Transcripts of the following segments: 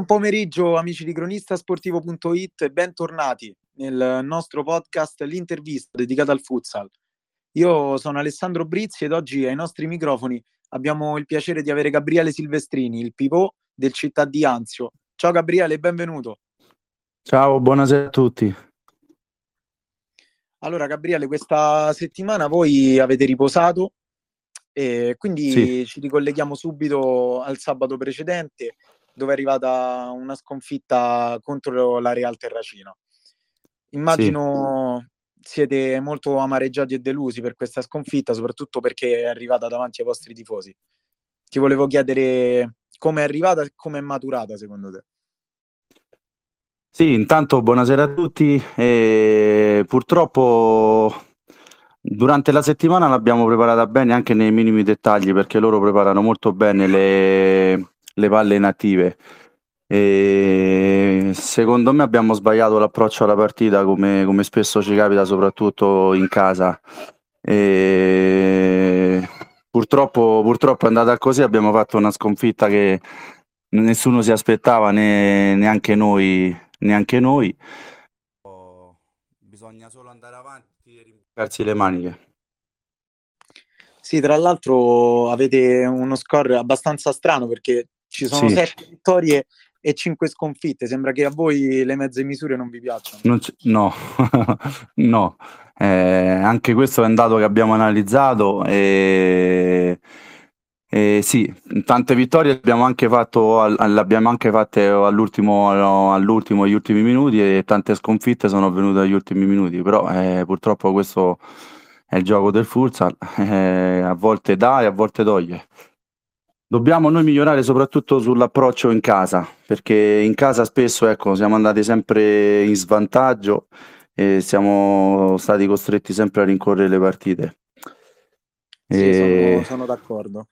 Buon pomeriggio amici di cronistasportivo.it e bentornati nel nostro podcast L'intervista dedicata al futsal. Io sono Alessandro Brizzi ed oggi ai nostri microfoni abbiamo il piacere di avere Gabriele Silvestrini, il pivot del Città di Anzio. Ciao Gabriele, benvenuto. Ciao, buonasera a tutti. Allora Gabriele, questa settimana voi avete riposato e quindi sì. ci ricolleghiamo subito al sabato precedente dove è arrivata una sconfitta contro la Real Terracina. Immagino sì. siete molto amareggiati e delusi per questa sconfitta, soprattutto perché è arrivata davanti ai vostri tifosi. Ti volevo chiedere come è arrivata e come è maturata secondo te. Sì, intanto buonasera a tutti. E purtroppo durante la settimana l'abbiamo preparata bene anche nei minimi dettagli perché loro preparano molto bene le, le palle native. E secondo me abbiamo sbagliato l'approccio alla partita come, come spesso ci capita, soprattutto in casa. E purtroppo, purtroppo è andata così, abbiamo fatto una sconfitta che nessuno si aspettava, né, neanche noi. Neanche noi. Bisogna solo andare avanti e rimbarcarsi le maniche. Sì, tra l'altro avete uno score abbastanza strano perché ci sono sì. sette vittorie e cinque sconfitte. Sembra che a voi le mezze misure non vi piacciono. no, no. Eh, anche questo è un dato che abbiamo analizzato e, e sì, tante vittorie abbiamo anche fatto, l'abbiamo anche fatte all'ultimo, all'ultimo, agli ultimi minuti e tante sconfitte sono avvenute agli ultimi minuti, però eh, purtroppo questo è il gioco del futsal, eh, a volte dà e a volte toglie. Dobbiamo noi migliorare soprattutto sull'approccio in casa, perché in casa spesso ecco, siamo andati sempre in svantaggio e siamo stati costretti sempre a rincorrere le partite. Sì, e... sono, sono, d'accordo.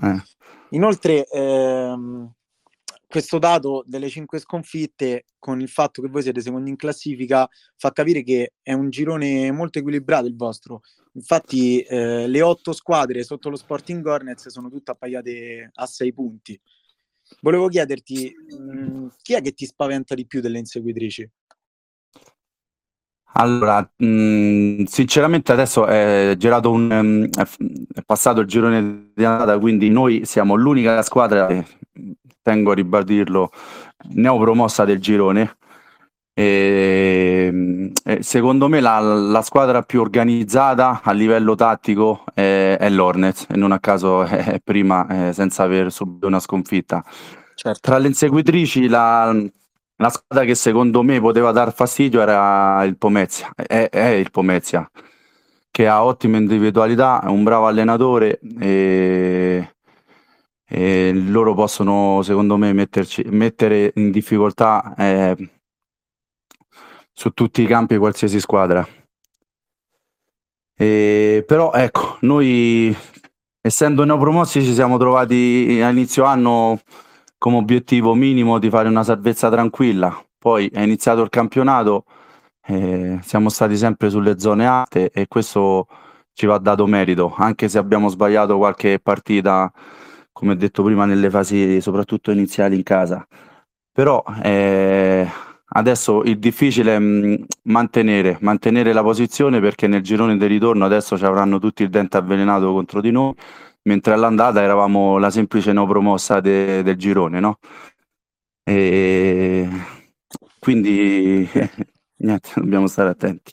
Eh. Inoltre, ehm, questo dato delle cinque sconfitte, con il fatto che voi siete secondi in classifica, fa capire che è un girone molto equilibrato il vostro. Infatti eh, le otto squadre sotto lo Sporting Hornets sono tutte appaiate a sei punti. Volevo chiederti mh, mm, chi è che ti spaventa di più delle inseguitrici? Allora, mh, mm, sinceramente adesso è girato un um, è passato il girone di andata, quindi noi siamo l'unica squadra, tengo a ribadirlo, neopromossa del girone e, ehm, e secondo me la, la, squadra più organizzata a livello tattico è, è l'Hornets e non a caso è prima eh, senza aver subito una sconfitta. Certo. Tra le inseguitrici la, la, squadra che secondo me poteva dar fastidio era il Pomezia, è, è il Pomezia che ha ottime individualità, è un bravo allenatore e, e loro possono secondo me metterci, mettere in difficoltà eh, su tutti i campi qualsiasi squadra. E, però ecco, noi essendo neopromossi ci siamo trovati a inizio anno come obiettivo minimo di fare una salvezza tranquilla. Poi è iniziato il campionato, eh, siamo stati sempre sulle zone alte e questo ci va dato merito, anche se abbiamo sbagliato qualche partita, come detto prima, nelle fasi soprattutto iniziali in casa. Però eh, Adesso il difficile è mm, mantenere, mantenere la posizione perché nel girone del ritorno adesso ci avranno tutti il dente avvelenato contro di noi, mentre all'andata eravamo la semplice no promossa de, del girone, no? E quindi niente, dobbiamo stare attenti.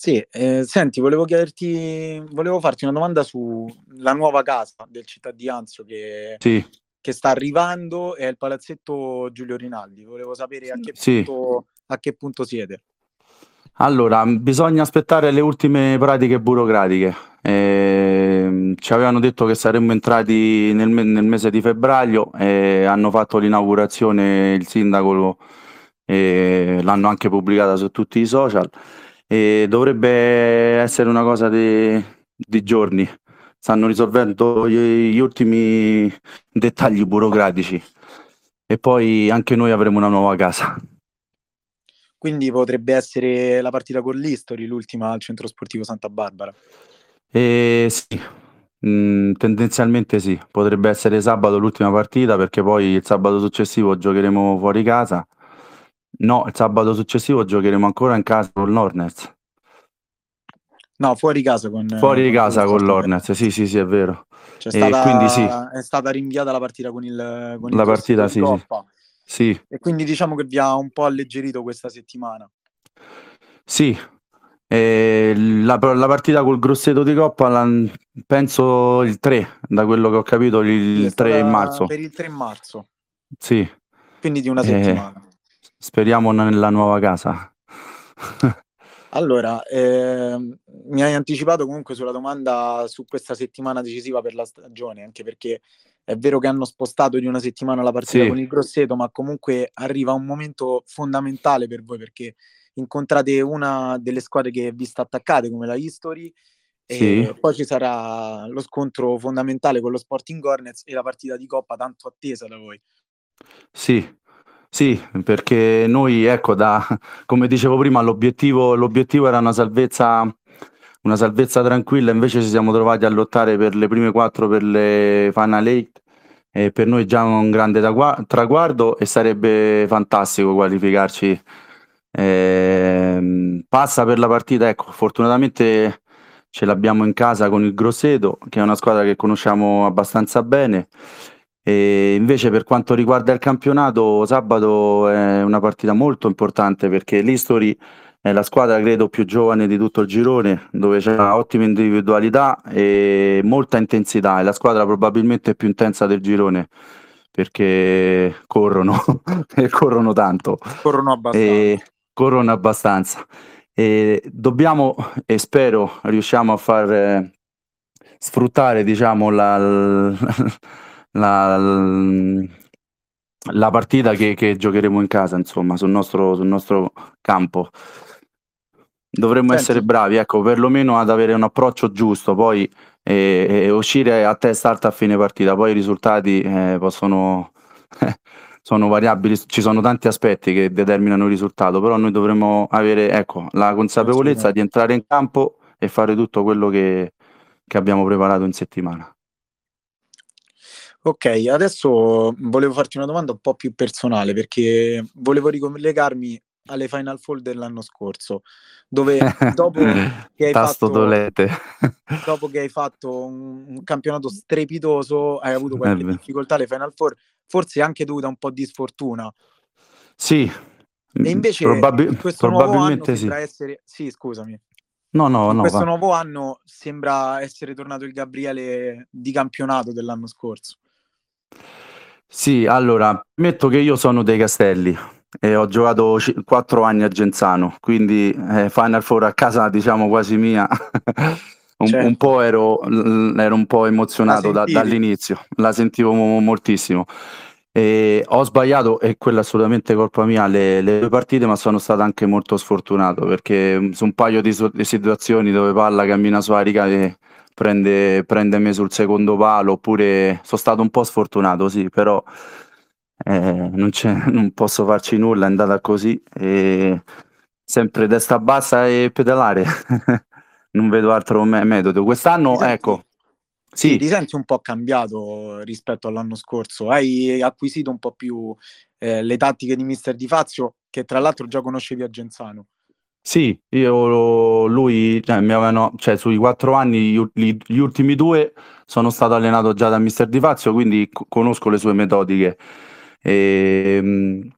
Sì, eh, senti, volevo chiederti, volevo farti una domanda sulla nuova casa del Città di Anzio che sì che sta arrivando è il palazzetto Giulio Rinaldi. Volevo sapere a che, sì. punto, a che punto siete. Allora, bisogna aspettare le ultime pratiche burocratiche. Eh, ci avevano detto che saremmo entrati nel, nel, mese di febbraio e hanno fatto l'inaugurazione il sindaco, eh, l'hanno anche pubblicata su tutti i social e dovrebbe essere una cosa di, di giorni stanno risolvendo gli, gli ultimi dettagli burocratici e poi anche noi avremo una nuova casa. Quindi potrebbe essere la partita con l'History, l'ultima al centro sportivo Santa Barbara. Eh, sì, Mm, tendenzialmente sì, potrebbe essere sabato l'ultima partita perché poi il sabato successivo giocheremo fuori casa. No, il sabato successivo giocheremo ancora in casa con l'Hornets. No, fuori casa con Fuori con casa con l'Hornets, sì, sì, sì, è vero. C'è stata, quindi sì. È stata rinviata la partita con il con La partita, sì, sì. sì. E quindi diciamo che vi ha un po' alleggerito questa settimana. Sì, e la, la, partita col Grosseto di Coppa la, penso il 3, da quello che ho capito, il sì, 3 marzo. Per il 3 marzo. Sì. Quindi di una settimana. Eh, speriamo nella nuova casa. allora, eh, mi hai anticipato comunque sulla domanda su questa settimana decisiva per la stagione, anche perché è vero che hanno spostato di una settimana la partita sì. con il Grosseto, ma comunque arriva un momento fondamentale per voi perché incontrate una delle squadre che vi sta attaccate come la History sì. e poi ci sarà lo scontro fondamentale con lo Sporting Hornets e la partita di Coppa tanto attesa da voi. Sì, sì, perché noi, ecco, da, come dicevo prima, l'obiettivo, l'obiettivo era una salvezza, una salvezza tranquilla, invece ci siamo trovati a lottare per le prime quattro per le Final Eight e per noi già un grande traguardo e sarebbe fantastico qualificarci eh, passa per la partita, ecco, fortunatamente ce l'abbiamo in casa con il Grosseto, che è una squadra che conosciamo abbastanza bene. E invece per quanto riguarda il campionato, sabato è una partita molto importante perché l'History è la squadra credo più giovane di tutto il girone, dove c'è ottima individualità e molta intensità, è la squadra probabilmente più intensa del girone perché corrono e corrono tanto. Corrono abbastanza. E, corrono abbastanza. E dobbiamo, e spero riusciamo a far eh, sfruttare diciamo, la, la, la partita che, che, giocheremo in casa, insomma, sul nostro, sul nostro campo. Dovremmo Senti. essere bravi, ecco, perlomeno ad avere un approccio giusto, poi e, e uscire a testa alta a fine partita, poi i risultati eh, possono sono variabili, ci sono tanti aspetti che determinano il risultato, però noi dovremmo avere ecco, la consapevolezza di entrare in campo e fare tutto quello che, che abbiamo preparato in settimana. Ok, adesso volevo farti una domanda un po' più personale perché volevo ricollegarmi alle Final Four dell'anno scorso, dove dopo che hai, fatto, dopo che hai fatto un, campionato strepitoso, hai avuto qualche eh difficoltà alle Final Four, forse anche dovuta un po' di sfortuna. Sì. E invece Probabil- questo probabilmente sì. essere... Sì, scusami. No, no, no. Questo va. nuovo anno sembra essere tornato il Gabriele di campionato dell'anno scorso. Sì, allora, ammetto che io sono dei Castelli e ho giocato c- 4 anni a Genzano, quindi eh, Final Four a casa diciamo quasi mia. un, certo. un, po' ero, ero un po' emozionato da, dall'inizio, la sentivo moltissimo. E ho sbagliato, e quella è assolutamente colpa mia, le, le, due partite, ma sono stato anche molto sfortunato perché mm, su un paio di, di situazioni dove palla cammina su Arica e prende, prende me sul secondo palo, oppure sono stato un po' sfortunato, sì, però eh, non, non, posso farci nulla, è andata così. E sempre testa bassa e pedalare. non vedo altro me- metodo. Quest'anno, senti, ecco. Sì. ti senti un po' cambiato rispetto all'anno scorso. Hai acquisito un po' più eh, le tattiche di Mister Di Fazio, che tra l'altro già conoscevi a Genzano. Sì, io lui, cioè, mi avevano, cioè, sui quattro anni, gli, gli, ultimi due sono stato allenato già da Mister Di Fazio, quindi conosco le sue metodiche. E, ehm,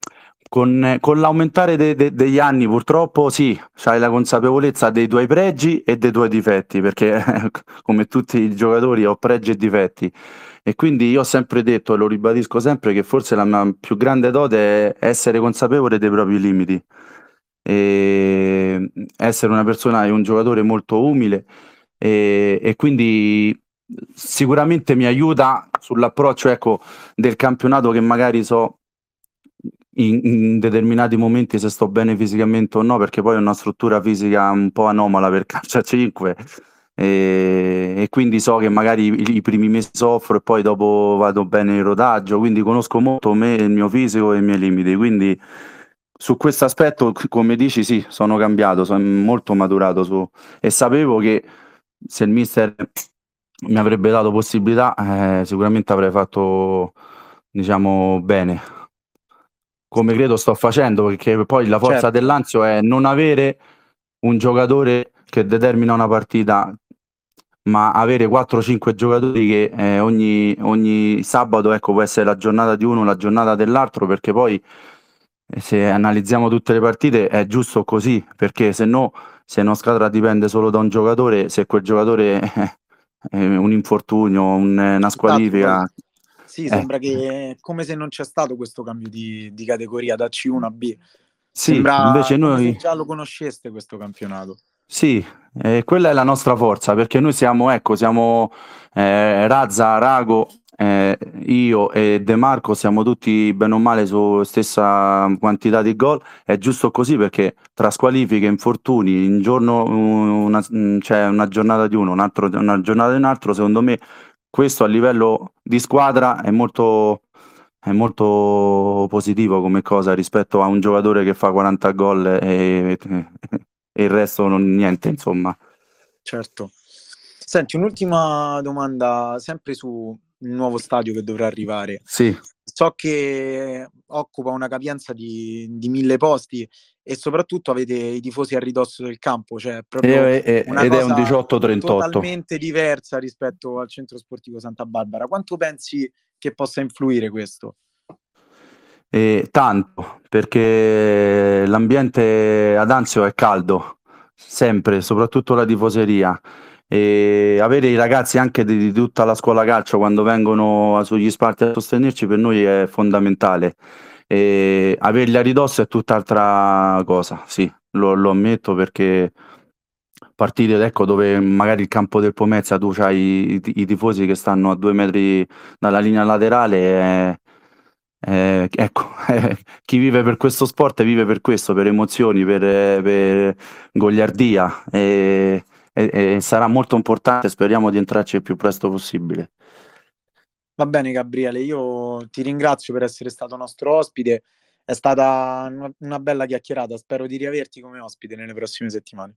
con, con l'aumentare de, de, degli anni purtroppo sì, hai la consapevolezza dei tuoi pregi e dei tuoi difetti, perché come tutti i giocatori ho pregi e difetti. E quindi io ho sempre detto, e lo ribadisco sempre, che forse la mia più grande dote è essere consapevole dei propri limiti. E essere una persona e un giocatore molto umile e, e quindi sicuramente mi aiuta sull'approccio ecco, del campionato che magari so in, in, determinati momenti se sto bene fisicamente o no, perché poi ho una struttura fisica un po' anomala per calcio a 5 e, e, quindi so che magari i, i, primi mesi soffro e poi dopo vado bene in rodaggio, quindi conosco molto me, il mio fisico e i miei limiti, quindi su questo aspetto, come dici, sì, sono cambiato, sono molto maturato su, e sapevo che se il mister mi avrebbe dato possibilità, eh, sicuramente avrei fatto, diciamo, bene. Come credo sto facendo, perché poi la forza certo. dell'Anzio è non avere un giocatore che determina una partita, ma avere 4-5 giocatori che eh, ogni, ogni sabato ecco, può essere la giornata di uno, la giornata dell'altro, perché poi se analizziamo tutte le partite è giusto così, perché se no, se una squadra dipende solo da un giocatore, se quel giocatore è un infortunio, un, una esatto, squalifica... Sì, sembra eh. che è come se non c'è stato questo cambio di, di categoria da C1 a B. Sì, sembra invece noi... già lo conosceste questo campionato. Sì, eh, quella è la nostra forza, perché noi siamo, ecco, siamo eh, Razza, Rago, eh, io e De Marco siamo tutti bene o male su stessa quantità di gol. È giusto così perché tra squalifiche, infortuni, in giorno una, c'è una giornata di uno, un altro, una giornata di un altro, secondo me questo a livello di squadra è molto, è molto positivo come cosa rispetto a un giocatore che fa 40 gol e, e il resto non niente, insomma. Certo. Senti, un'ultima domanda, sempre sul nuovo stadio che dovrà arrivare. Sì. So che occupa una capienza di, di mille posti e soprattutto avete i tifosi a ridosso del campo, cioè proprio e, e, ed è un 18-38. Totalmente diversa rispetto al centro sportivo Santa Barbara. Quanto pensi che possa influire questo? Eh, tanto, perché l'ambiente ad Anzio è caldo, sempre, soprattutto la tifoseria. E avere i ragazzi anche di, di, tutta la scuola calcio quando vengono sugli spalti a sostenerci per noi è fondamentale. E averli a ridosso è tutt'altra cosa, sì, lo, lo ammetto perché partite ecco, dove magari il campo del Pomezia tu hai i, i, tifosi che stanno a due metri dalla linea laterale. È, eh, ecco, eh, chi vive per questo sport vive per questo, per emozioni, per, per goliardia e, e, e, sarà molto importante, speriamo di entrarci il più presto possibile. Va bene Gabriele, io ti ringrazio per essere stato nostro ospite, è stata una bella chiacchierata, spero di riaverti come ospite nelle prossime settimane.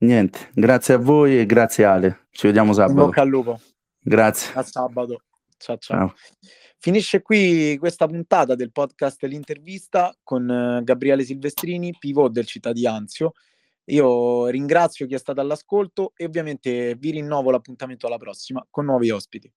Niente, grazie a voi e grazie Ale, ci vediamo sabato. In bocca al lupo. Grazie. A sabato. ciao. ciao. ciao. Finisce qui questa puntata del podcast L'intervista con eh, Gabriele Silvestrini, pivot del Città di Anzio. Io ringrazio chi è stato all'ascolto e ovviamente vi rinnovo l'appuntamento alla prossima con nuovi ospiti.